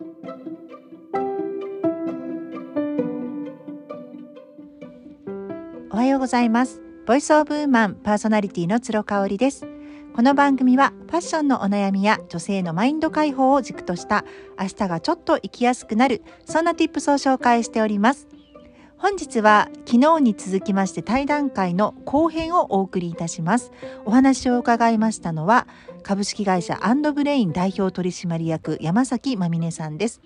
おはようございます。ボイスオブウーマンパーソナリティの鶴香織です。この番組はファッションのお悩みや女性のマインド解放を軸とした明日がちょっと生きやすくなるそんな tips を紹介しております。本日は昨日に続きまして対談会の後編をお送りいたします。お話を伺いましたのは株式会社アンドブレイン代表取締役山崎まみねさんです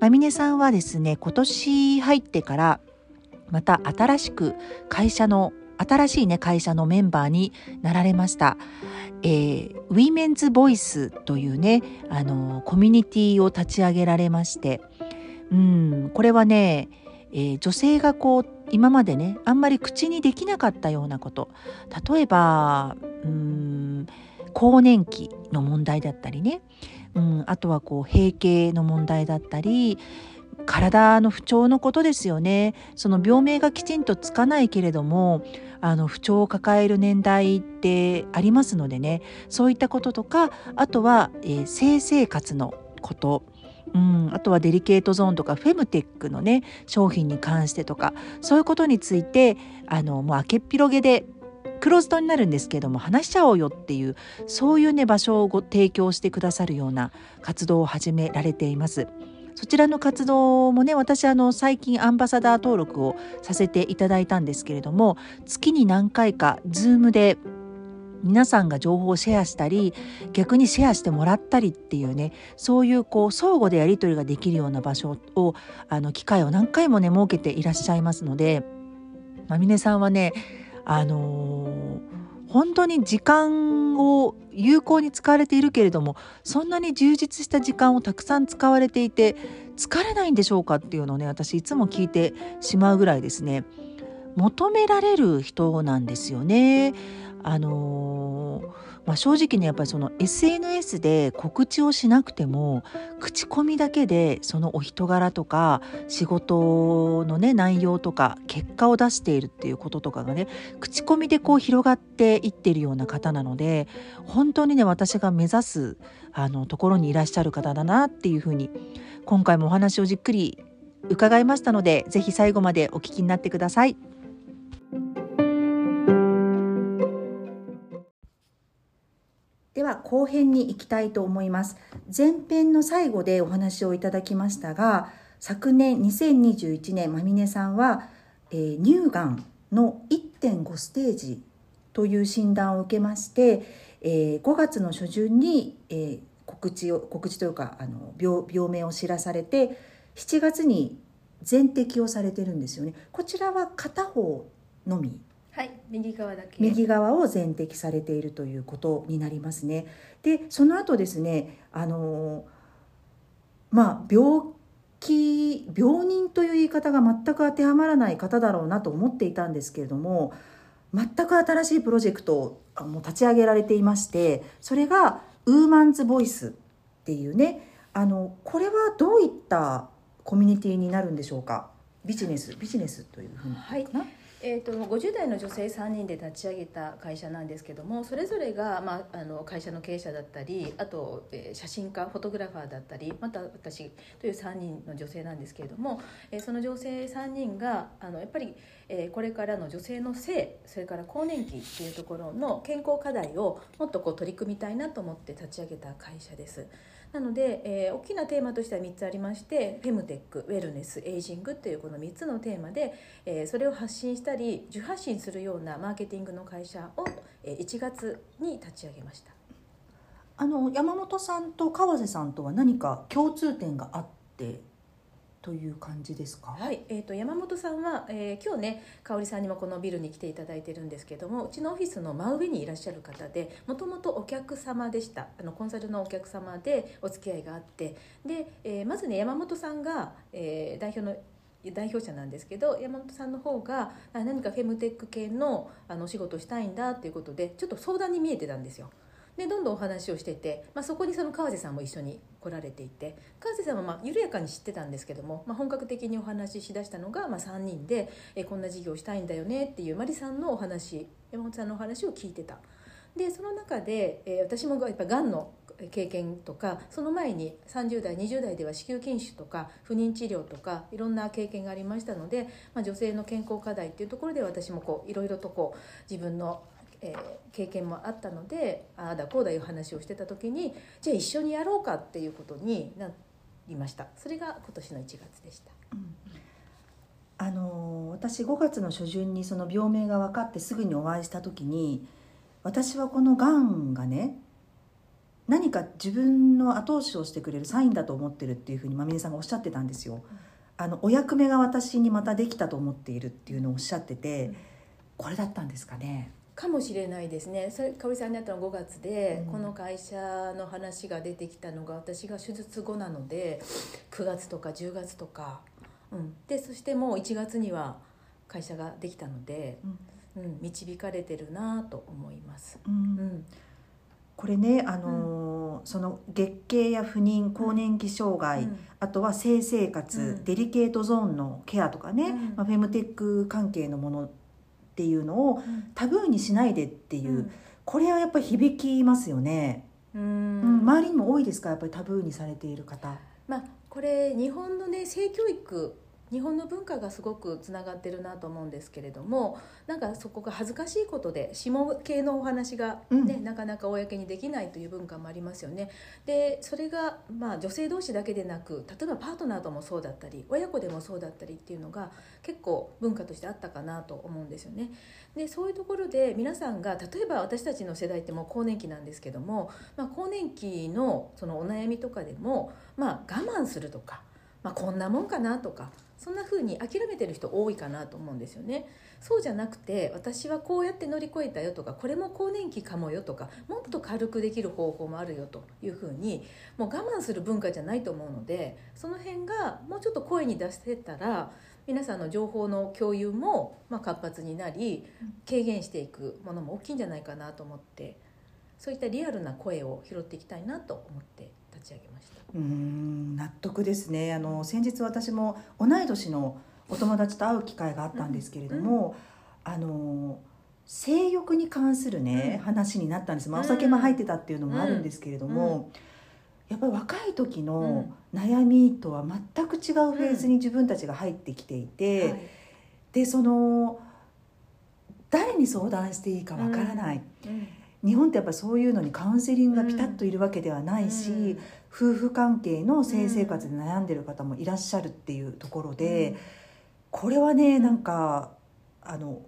まみねさんはですね今年入ってからまた新しく会社の新しいね会社のメンバーになられました。えー、ウィメンズ・ボイスというねあのコミュニティを立ち上げられましてうんこれはねえー、女性がこう今までねあんまり口にできなかったようなこと例えばうん更年期の問題だったりね、うん、あとはこう閉経の問題だったり体の不調のことですよね。その病名がきちんとつかないけれどもあの不調を抱える年代ってありますのでね。そういったこととかあとは、えー、性生活のこと。うん、あとはデリケートゾーンとかフェムテックのね商品に関してとかそういうことについてあのもう明けっ広げでクローズドになるんですけれども話しちゃおうよっていうそういうね場所をご提供してくださるような活動を始められています。そちらの活動もね私あの最近アンバサダー登録をさせていただいたんですけれども月に何回か Zoom で皆さんが情報をシェアしたり逆にシェアしてもらったりっていうねそういうこう相互でやり取りができるような場所をあの機会を何回もね設けていらっしゃいますのでまみねさんはねあのー、本当に時間を有効に使われているけれどもそんなに充実した時間をたくさん使われていて疲れないんでしょうかっていうのをね私いつも聞いてしまうぐらいですね求められる人なんですよね。あのー、まあ、正直ねやっぱりその SNS で告知をしなくても口コミだけでそのお人柄とか仕事のね内容とか結果を出しているっていうこととかがね口コミでこう広がっていってるような方なので本当にね私が目指すあのところにいらっしゃる方だなっていうふうに今回もお話をじっくり伺いましたので是非最後までお聞きになってください。では後編に行きたいと思います。前編の最後でお話をいただきましたが昨年2021年まみねさんは、えー、乳がんの1.5ステージという診断を受けまして、えー、5月の初旬に、えー、告知を告知というかあの病病名を知らされて7月に全摘をされてるんですよね。こちらは片方のみはい右側だけ。右側を全摘されているということになりますね。でその後ですねあのまあ病気病人という言い方が全く当てはまらない方だろうなと思っていたんですけれども全く新しいプロジェクトをもう立ち上げられていましてそれがウーマンズボイスっていうねあのこれはどういったコミュニティになるんでしょうか？ビジネスビジネスというふうに。はい、えーと、50代の女性3人で立ち上げた会社なんですけどもそれぞれが、まあ、あの会社の経営者だったりあと、えー、写真家フォトグラファーだったりまた私という3人の女性なんですけれども、えー、その女性3人があのやっぱり、えー、これからの女性の性それから更年期っていうところの健康課題をもっとこう取り組みたいなと思って立ち上げた会社です。なので、えー、大きなテーマとしては3つありましてフェムテックウェルネスエイジングというこの3つのテーマで、えー、それを発信したり受発信するようなマーケティングの会社を、えー、1月に立ち上げました。あの山本さんと川瀬さんとは何か共通点があってという感じですか？はい、えっ、ー、と山本さんは、えー、今日ね香織さんにもこのビルに来ていただいてるんですけども、うちのオフィスの真上にいらっしゃる方で、もともとお客様でした。あのコンサルのお客様でお付き合いがあって、で、えー、まずね山本さんが、えー、代表の代表者なんですけど山本さんの方が何かフェムテック系のあのお仕事したいんだっていうことでちょっと相談に見えてたんですよ。でどんどんお話をしてて、まあ、そこにその川瀬さんも一緒に来られていて川瀬さんはま緩やかに知ってたんですけども、まあ、本格的にお話ししだしたのがま3人でえこんな事業したいんだよねっていうマリさんのお話山本さんのお話を聞いてた。でその中で、え、私もやっぱがんの経験とかその前に30代20代では子宮筋腫とか不妊治療とかいろんな経験がありましたので、まあ、女性の健康課題っていうところで私もこういろいろとこう自分の、えー、経験もあったのでああだこうだいう話をしてた時にじゃあ一緒にやろうかっていうことになりましたそれが今年の1月でした。うんあの私5月の初旬にその病名が分かってすぐにお会いした時に私はこのがんがね何か自分の後押しをしてくれるサインだと思ってるっていうふうにまみねさんがおっしゃってたんですよ。あのお役目が私にまたできたと思っているっていうのをおっしゃってて、これだったんですかね。かもしれないですね。それ香織さんに会ったの5月で、うん、この会社の話が出てきたのが私が手術後なので9月とか10月とか、うん、でそしてもう1月には会社ができたので、うん、うん、導かれてるなと思います。うん。これね、あのーうん、その月経や不妊更年期障害、うん、あとは性生活、うん、デリケートゾーンのケアとかね、まあ、フェムテック関係のものっていうのをタブーにしないでっていう、これはやっぱり響きますよね。うん周りにも多いですか？やっぱりタブーにされている方。まあ、これ日本のね性教育日本の文化がすごくつながってるなと思うんですけれどもなんかそこが恥ずかしいことで下系のお話がね、うん、なかなか公にできないという文化もありますよね。でそれが、まあ、女性同士だけでなく例えばパートナーともそうだったり親子でもそうだったりっていうのが結構文化としてあったかなと思うんですよね。でそういうところで皆さんが例えば私たちの世代ってもう更年期なんですけども、まあ、更年期のそのお悩みとかでも、まあ、我慢するとか、まあ、こんなもんかなとか。そんな風に諦めてる人多いかなと思うんですよねそうじゃなくて私はこうやって乗り越えたよとかこれも更年期かもよとかもっと軽くできる方法もあるよという風にもう我慢する文化じゃないと思うのでその辺がもうちょっと声に出せたら皆さんの情報の共有もま活発になり軽減していくものも大きいんじゃないかなと思ってそういったリアルな声を拾っていきたいなと思って立ち上げました。うん納得ですね。あの先日私も同い年のお友達と会う機会があったんですけれども、うん、あの性欲に関するね、うん、話になったんです、まあ、お酒も入ってたっていうのもあるんですけれども、やっぱり若い時の悩みとは全く違うフェーズに自分たちが入ってきていて、はい、でその誰に相談していいかわからない。うん日本ってやっぱそういうのにカウンセリングがピタッといるわけではないし、うん、夫婦関係の性生活で悩んでる方もいらっしゃるっていうところで、うん、これはねなんかあの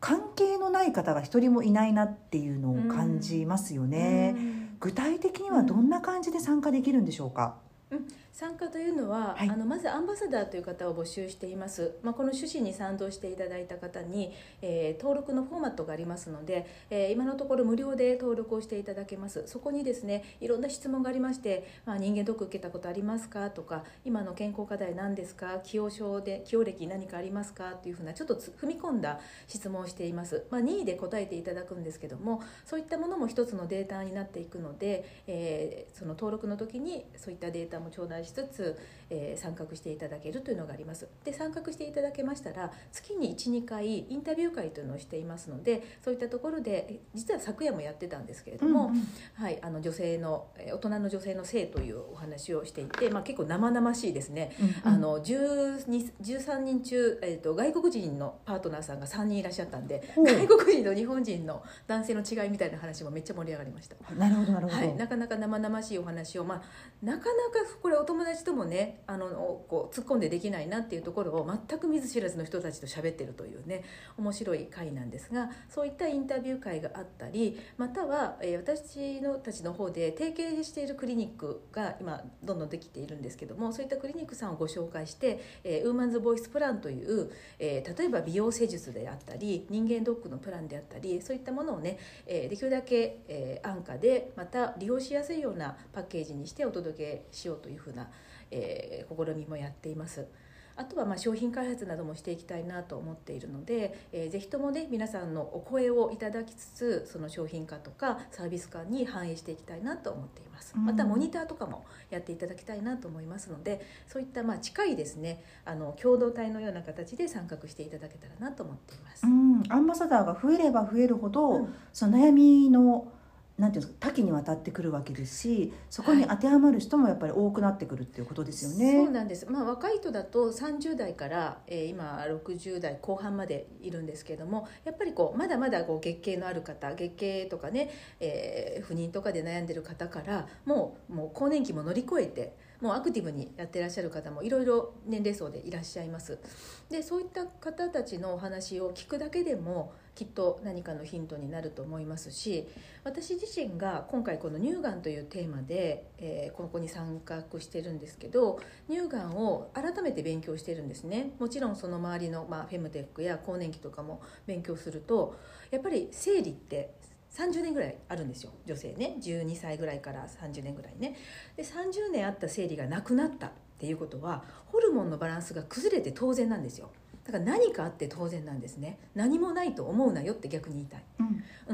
関係のない方が一人もいないなっていうのを感じますよね。うん、具体的にはどんな感じで参加できるんでしょうか、うん参加というのは、はい、あのまずアンバサダーという方を募集しています、まあ、この趣旨に賛同していただいた方に、えー、登録のフォーマットがありますので、えー、今のところ無料で登録をしていただけます。そこにですねいろんな質問がありまして、まあ、人間ドック受けたことありますかとか今の健康課題何ですか起用症で起用歴何かありますかというふうなちょっと踏み込んだ質問をしています、まあ、任意で答えていただくんですけどもそういったものも一つのデータになっていくので、えー、その登録の時にそういったデータも頂戴しつつえー、参画していただけるというのがあります。で参画していただけましたら月に12回インタビュー会というのをしていますのでそういったところで実は昨夜もやってたんですけれども、うんうん、はい、あの女性の大人の女性の性というお話をしていて、まあ、結構生々しいですね、うんうん、あの13人中、えーと、外国人のパートナーさんが3人いらっしゃったんで外国人と日本人の男性の違いみたいな話もめっちゃ盛り上がりました。なるほどなるほど、はい、なかなか生々しいお話を、まあ、なかなかこれお友達ともねあのこう突っ込んでできないなっていうところを全く見ず知らずの人たちと喋ってるというね面白い回なんですがそういったインタビュー会があったりまたは、えー、私のたちの方で提携しているクリニックが今どんどんできているんですけどもそういったクリニックさんをご紹介して、えー、ウーマンズボイスプランという、えー、例えば美容施術であったり人間ドックのプランであったりそういったものをね、えー、できるだけ、えー、安価でまた利用しやすいようなパッケージにしてお届けしようというふうなえー、試みもやっています。あとはま商品開発などもしていきたいなと思っているので、えー、ぜひともね皆さんのお声をいただきつつその商品化とかサービス化に反映していきたいなと思っています、またモニターとかもやっていただきたいなと思いますのでそういったまあ近いですねあの共同体のような形で参画していただけたらなと思っています。アンバサダーが増えれば増えるほど、うん、その悩みのなんていうんですか多岐にわたってくるわけですしそこに当てはまる人もやっぱり多くなってくるっていうことですよね。そうなんです、まあ、若い人だと30代から、えー今60代後半までいるんですけれどもやっぱりこうまだまだこう月経のある方月経とかね、えー不妊とかで悩んでる方からもうもう更年期も乗り越えてもうアクティブにやってらっしゃる方もいろいろ年齢層でいらっしゃいます。でそういった方たちのお話を聞くだけでもきっと何かのヒントになると思いますし私自身が今回この乳がんというテーマで、えーここに参画してるんですけど乳がんを改めて勉強してるんですね。もちろんその周りの、まあ、フェムテックや更年期とかも勉強するとやっぱり生理って30年ぐらいあるんですよ。女性ね。12歳ぐらいから30年ぐらいね。で30年あった生理がなくなったっていうことはホルモンのバランスが崩れて当然なんですよ。だから何かあって当然なんですね。何もないと思うなよって逆に言いたい。うん。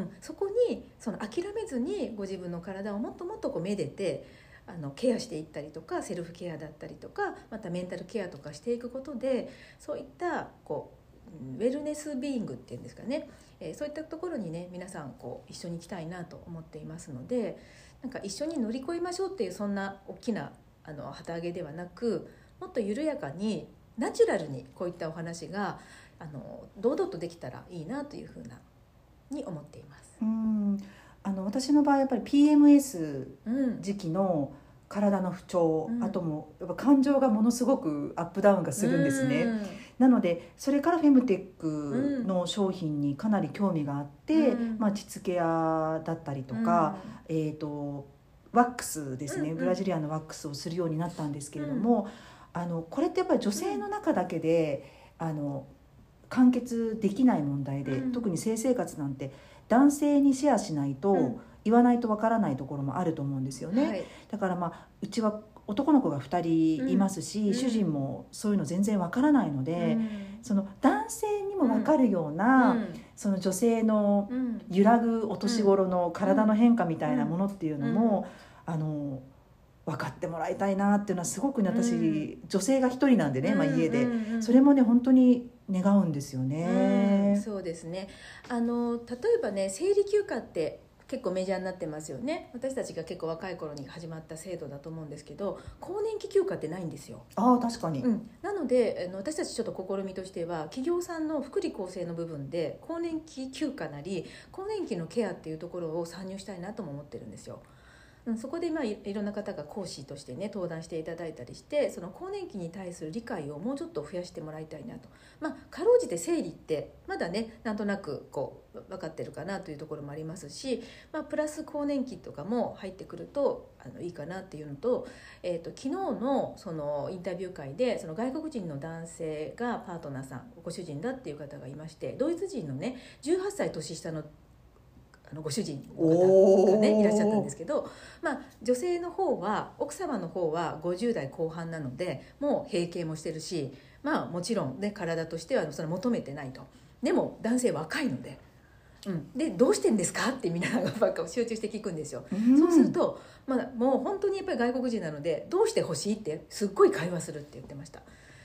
うん、そこにその諦めずにご自分の体をもっともっとこうめでてあのケアしていったりとかセルフケアだったりとかまたメンタルケアとかしていくことでそういったこううんウェルネスビーイングっていうんですかね、えーそういったところにね皆さんこう一緒に行きたいなと思っていますのでなんか一緒に乗り越えましょうっていうそんな大きなあの旗揚げではなくもっと緩やかにナチュラルにこういったお話があの堂々とできたらいいなというふうなに思っています。うん。あの私の場合やっぱり PMS うん、時期の体の不調、うん。あともやっぱ感情がものすごくアップダウンがするんですね。なのでそれからフェムテックの商品にかなり興味があって、うん。まあ、膣ケアだったりとか、えー、とワックスですね、うんうん。ブラジリアンのワックスをするようになったんですけれども、あのこれってやっぱり女性の中だけで、あの完結できない問題で、うん。特に性生活なんて男性にシェアしないと、うん。言わないとわからないところもあると思うんですよね。はい。だからまあうちは男の子が2人いますし、うん。主人もそういうの全然わからないので、うん。その男性にもわかるような、うん。その女性のうん。揺らぐお年頃の体の変化みたいなものっていうのも、あの分かってもらいたいなっていうのはすごくね私、うん。女性が一人なんでね、まあ、家で、うんうん。うんそれもね本当に願うんですようんね。そうですね。あの例えばね生理休暇って結構メジャーになってますよね。私たちが結構若い頃に始まった制度だと思うんですけど更年期休暇ってないんですよ。ああ確かに、うん、なのであの私たちちょっと試みとしては企業さんの福利厚生の部分で更年期休暇なり更年期のケアっていうところを参入したいなとも思ってるんですよ。そこで、まあ、いろんな方が講師としてね登壇していただいたりしてその更年期に対する理解をもうちょっと増やしてもらいたいなと、まあ、かろうじて生理ってまだねなんとなくこう分かってるかなというところもありますし、まあ、プラス更年期とかも入ってくるとあのいいかなっていうのと,、えー、と昨日のそのインタビュー会でその外国人の男性がパートナーさんご主人だっていう方がいましてドイツ人のね18歳年下のあのご主人の方がねいらっしゃったんですけど、まあ、女性の方は奥様の方は50代後半なのでもう閉経もしてるし、まあ、もちろん、ね、体としてはそれ求めてないと。でも男性若いので。うん、でどうしてんですか？ってみんながばっか集中して聞くんですよ、うん。そうすると、まあ、もう本当にやっぱり外国人なのでどうしてほしいってすっごい会話するって言ってました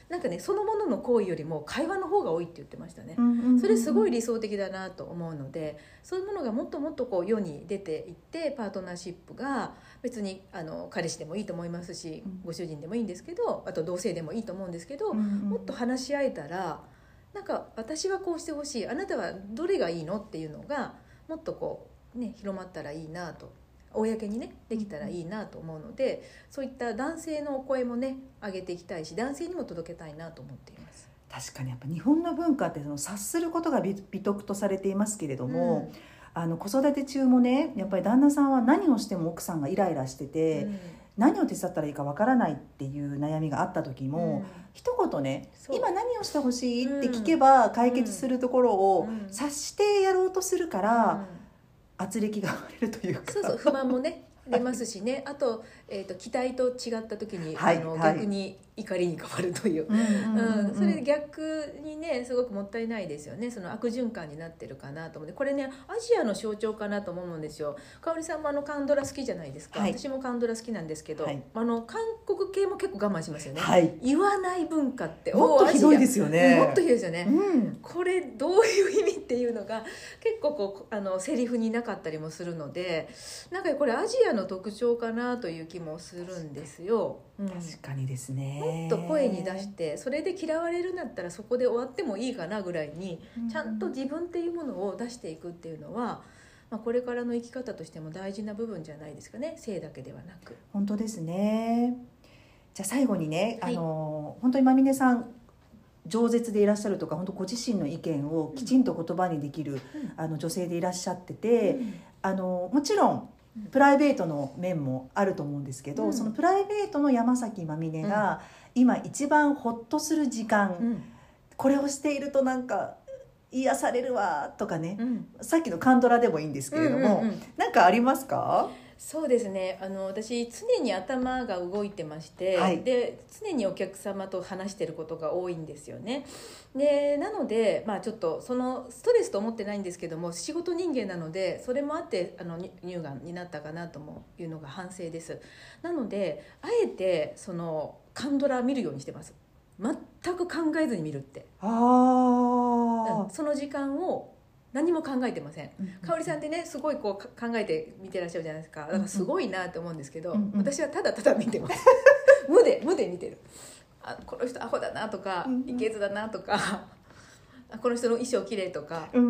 なんかねそのものの行為よりも会話の方が多いって言ってましたね、それすごい理想的だなと思うのでそういうものがもっともっとこう世に出ていってパートナーシップが別にあの彼氏でもいいと思いますし、うん。ご主人でもいいんですけどあと同性でもいいと思うんですけど、もっと話し合えたらなんか私はこうしてほしいあなたはどれがいいのっていうのがもっとこうね広まったらいいなと公にねできたらいいなと思うので、そういった男性のお声もね上げていきたいし男性にも届けたいなと思っています。確かにやっぱ日本の文化ってその察することが美美徳とされていますけれども、あの子育て中もねやっぱり旦那さんは何をしても奥さんがイライラしてうん。て、何を手伝ったらいいかわからないっていう悩みがあった時うん。も、一言ね「そう。今何をしてほしい?」って聞けば解決するところをうん。察してやろうとするかうん。ら、圧力が生まれるというか。そうそう不満もね出ますしねあとえー、と期待と違った時に、あのはい。はい逆に怒りに変わるという。うんうん、それで逆にねすごくもったいないですよね。その悪循環になってるかなと思って。これねアジアの象徴かなと思うんですよ。香織さんもあのカンドラ好きじゃないですか、はい。私もカンドラ好きなんですけど、はい。あの韓国系も結構我慢しますよね、はい。言わない文化って。もっとひどいですすよね。もっとひどいですよね、うん。これどういう意味っていうのが結構こうあのセリフになかったりもするのでなんかこれアジアの特徴かなという気もするんですよ。うん確かにですね。もっと声に出してそれで嫌われるんだったらそこで終わってもいいかなぐらいにちゃんと自分っていうものを出していくっていうのは、まあ、これからの生き方としても大事な部分じゃないですかね。性だけではなく。本当ですね。じゃあ最後にね、はい。あの本当にまみねさん饒舌でいらっしゃるとか本当ご自身の意見をきちんと言葉にできる、うん。あの女性でいらっしゃってて、うん。あのもちろんプライベートの面もあると思うんですけど、うん。そのプライベートの山崎まみねが今一番ホッとする時間、うん。これをしているとなんか癒されるわとかね、うん。さっきのカンドラでもいいんですけれども、うんうんうん。なんかありますか？そうですね。あの私常に頭が動いてまして、はい。で常にお客様と話してることが多いんですよね。でなので、まあ、ちょっとそのストレスと思ってないんですけども仕事人間なのでそれもあってあのに乳がんになったかなともいうのが反省です。なのであえてそのカンドラ見るようにしてます。全く考えずに見るって、あうんその時間を何も考えてません。あ香織さんってねすごいこうか考えて見てらっしゃるじゃないですか。だからすごいなって思うんですけど、うんうん。私はただただ見てます。無で無で見てる。あこの人アホだなとかうんうん。いけずだなとかあこの人の衣装綺麗とか、うん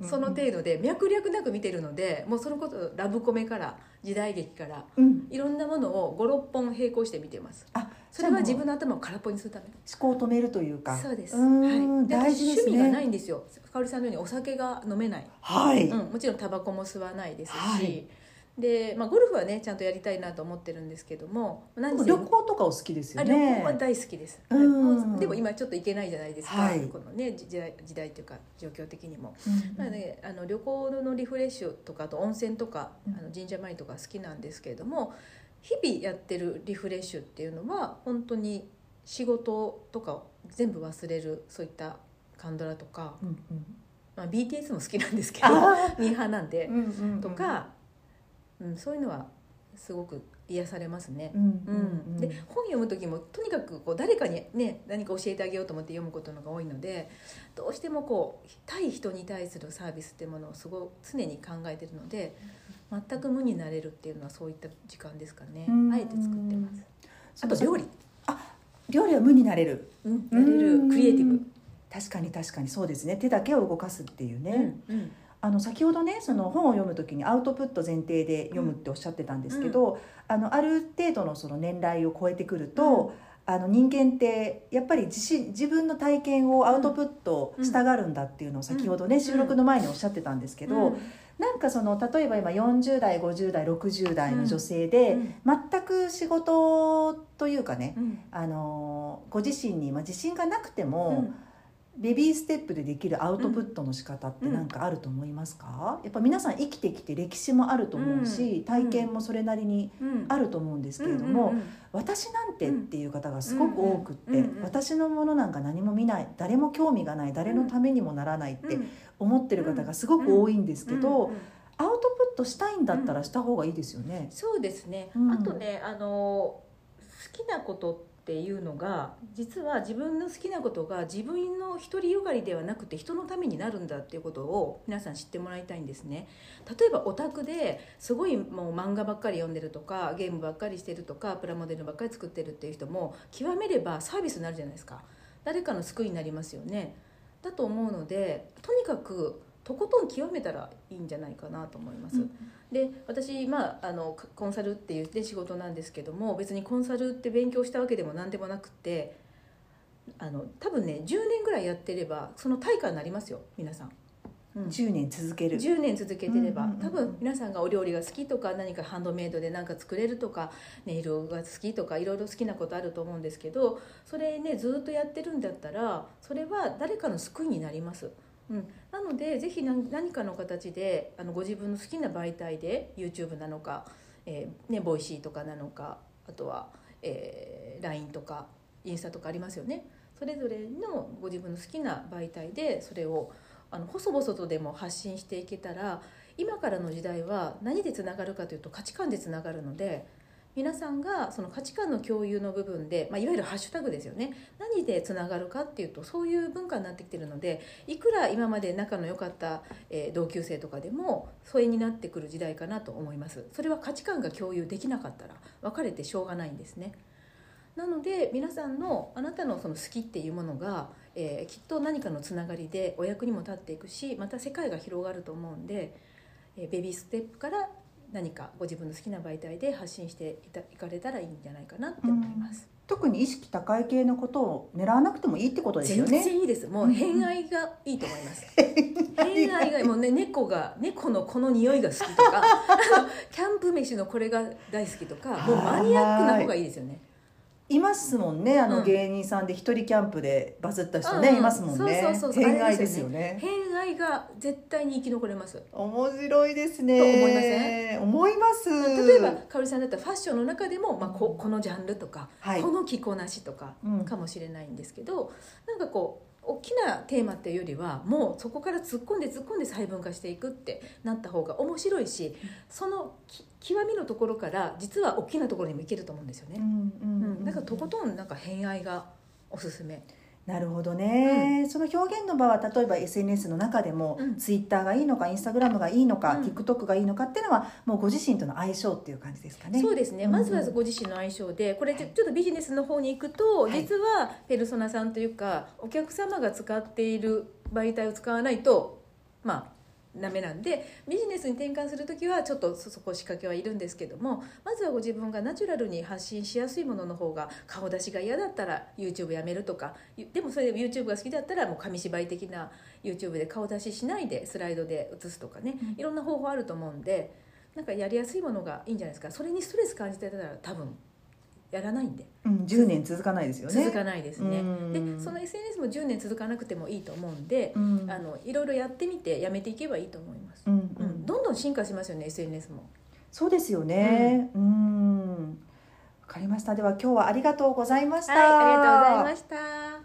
うん。その程度で脈絡なく見てるのでもうそのことラブコメから時代劇からうん。いろんなものを56本並行して見てます。あそれは自分の頭を空っぽにするため。思考を止めるというか。そうです、はい、で大事です私趣味がなねいんですよ。香織さんのようにお酒が飲めない。はい、うん、もちろんタバコも吸わないですし、はいで、まあ、ゴルフはねちゃんとやりたいなと思ってるんですけども旅行とかお好きですよあね旅行は大好きです、でも今ちょっと行けないじゃないですか、はい。このね時代時代というか状況的にも。うんなのであの旅行のリフレッシュとかあと温泉とかうん。あの神社参りとか好きなんですけれども日々やってるリフレッシュっていうのは本当に仕事とかを全部忘れるそういったカンドラとか、うんうん。まあ、BTS も好きなんですけどあミーハーなんでー、うんうんうん。とか、うん、そういうのはすごく癒されますね。う。んうんううん。ん、で本読む時もとにかくこう誰かにね何か教えてあげようと思って読むことのが多いのでどうしてもこう対人に対するサービスっていうものをすごく常に考えてるので全く無になれるっていうのはそういった時間ですかね。うん。あえて作ってます。あと料理、料理は無になれる。うん、やれる。クリエイティブ、確かに確かにそうですね。手だけを動かすっていうね、うんうんあの先ほどねその本を読む時にアウトプット前提で読むっておっしゃってたんですけど、あのある程度のその年代を超えてくると、あの人間ってやっぱり自身自分の体験をアウトプットしたがるんだっていうのを先ほどね、うん。収録の前におっしゃってたんですけど、うん。なんかその例えば今40代50代60代の女性で、うん。全く仕事というかね、うん。あのご自身に、まあ、自信がなくてうも、んベビーステップでできるアウトプットの仕方って何かあると思いますか、やっぱ皆さん生きてきて歴史もあると思うし、うん。体験もそれなりにうん。あると思うんですけれども、うんうん私なんてっていう方がすごく多くって、うんうんうん私のものなんか何も見ない誰も興味がない誰のためにもならないってうん思ってる方がすごく多いんですけど、うんうんアウトプットしたいんだったらした方がいいですよね。そうですね、うん。あとねあの好きなことっていうのが実は自分の好きなことが自分の独りよがりではなくて人のためになるんだっていうことを皆さん知ってもらいたいんですね。例えばオタクですごいもう漫画ばっかり読んでるとかゲームばっかりしてるとかプラモデルばっかり作ってるっていう人も極めればサービスになるじゃないですか。誰かの救いになりますよね。だと思うのでとにかくとことん極めたらいいんじゃないかなと思います、で私、まあ、あのコンサルっていう、ね、仕事なんですけども別にコンサルって勉強したわけでも何でもなくってあの多分ね10年ぐらいやってればその対価になりますよ皆さん。うん。10年続ける。10年続けてれば、うんうんうん多分皆さんがお料理が好きとか何かハンドメイドで何か作れるとかネイルが好きとかいろいろ好きなことあると思うんですけどそれねずっとやってるんだったらそれは誰かの救いになります。うん、なのでぜひ何何かの形であのご自分の好きな媒体で YouTube なのかえーね、ボイシーとかなのかあとは、えー、LINE とかインスタとかありますよね。それぞれのご自分の好きな媒体でそれをあの細々とでも発信していけたら今からの時代は何でつながるかというと価値観でつながるので皆さんがその価値観の共有の部分で、まあ、いわゆるハッシュタグですよね。何でつながるかっていうとそういう文化になってきてるのでいくら今まで仲の良かった、えー、同級生とかでも疎遠になってくる時代かなと思います。それは価値観が共有できなかったら別れてしょうがないんですね。なので皆さんのあなたのその好きっていうものが、えー、きっと何かのつながりでお役にも立っていくしまた世界が広がると思うんで、えー、ベビーステップから何かご自分の好きな媒体で発信していたいかれたらいいんじゃないかなって思います。特に意識高い系のことを狙わなくてもいいってことですよね。全然いいです。もう偏愛がいいと思います。偏愛がもうね猫が猫のこの匂いが好きとか、キャンプ飯のこれが大好きとか、もうマニアックな方がいいですよね。いますもんね。あの芸人さんで一人キャンプでバズった人ね、うん、いますもんね。そうそうそう偏愛ですよね。偏愛が絶対に生き残れます。面白いですね。思いません？思います。例えば香織さんだったらファッションの中でも、まあ、ここのジャンルとか、はい、この着こなしとかかもしれないんですけど、うん、なんかこう大きなテーマっていうよりはもうそこから突っ込んで突っ込んで細分化していくってなった方が面白いしその極みのところから実は大きなところにもいけると思うんですよね。うんだからとことんなんか偏愛がおすすめ。なるほどね、うん、その表現の場は例えば SNS の中でも、うん、ツイッターがいいのかインスタグラムがいいのか、うん、TikTok がいいのかっていうのはもうご自身との相性っていう感じですかね。そうですね、まずはご自身の相性でこれちょっとビジネスの方に行くと、はい、実はペルソナさんというかお客様が使っている媒体を使わないとまあダメなんでビジネスに転換する時はちょっとそこ仕掛けはいるんですけどもまずはご自分がナチュラルに発信しやすいものの方が顔出しが嫌だったら YouTube やめるとかでもそれで YouTube が好きだったらもう紙芝居的な YouTube で顔出ししないでスライドで映すとかねいろんな方法あると思うんでなんかやりやすいものがいいんじゃないですか。それにストレス感じてたら多分やらないんで、うん、10年続かないですよね。続かないですね。でその SNS も10年続かなくてもいいと思うんで、うん、あのいろいろやってみてやめていけばいいと思います、うん、うん、どんどん進化しますよね SNS も。そうですよね。うん。わかりました。では今日はありがとうございました、はい、ありがとうございました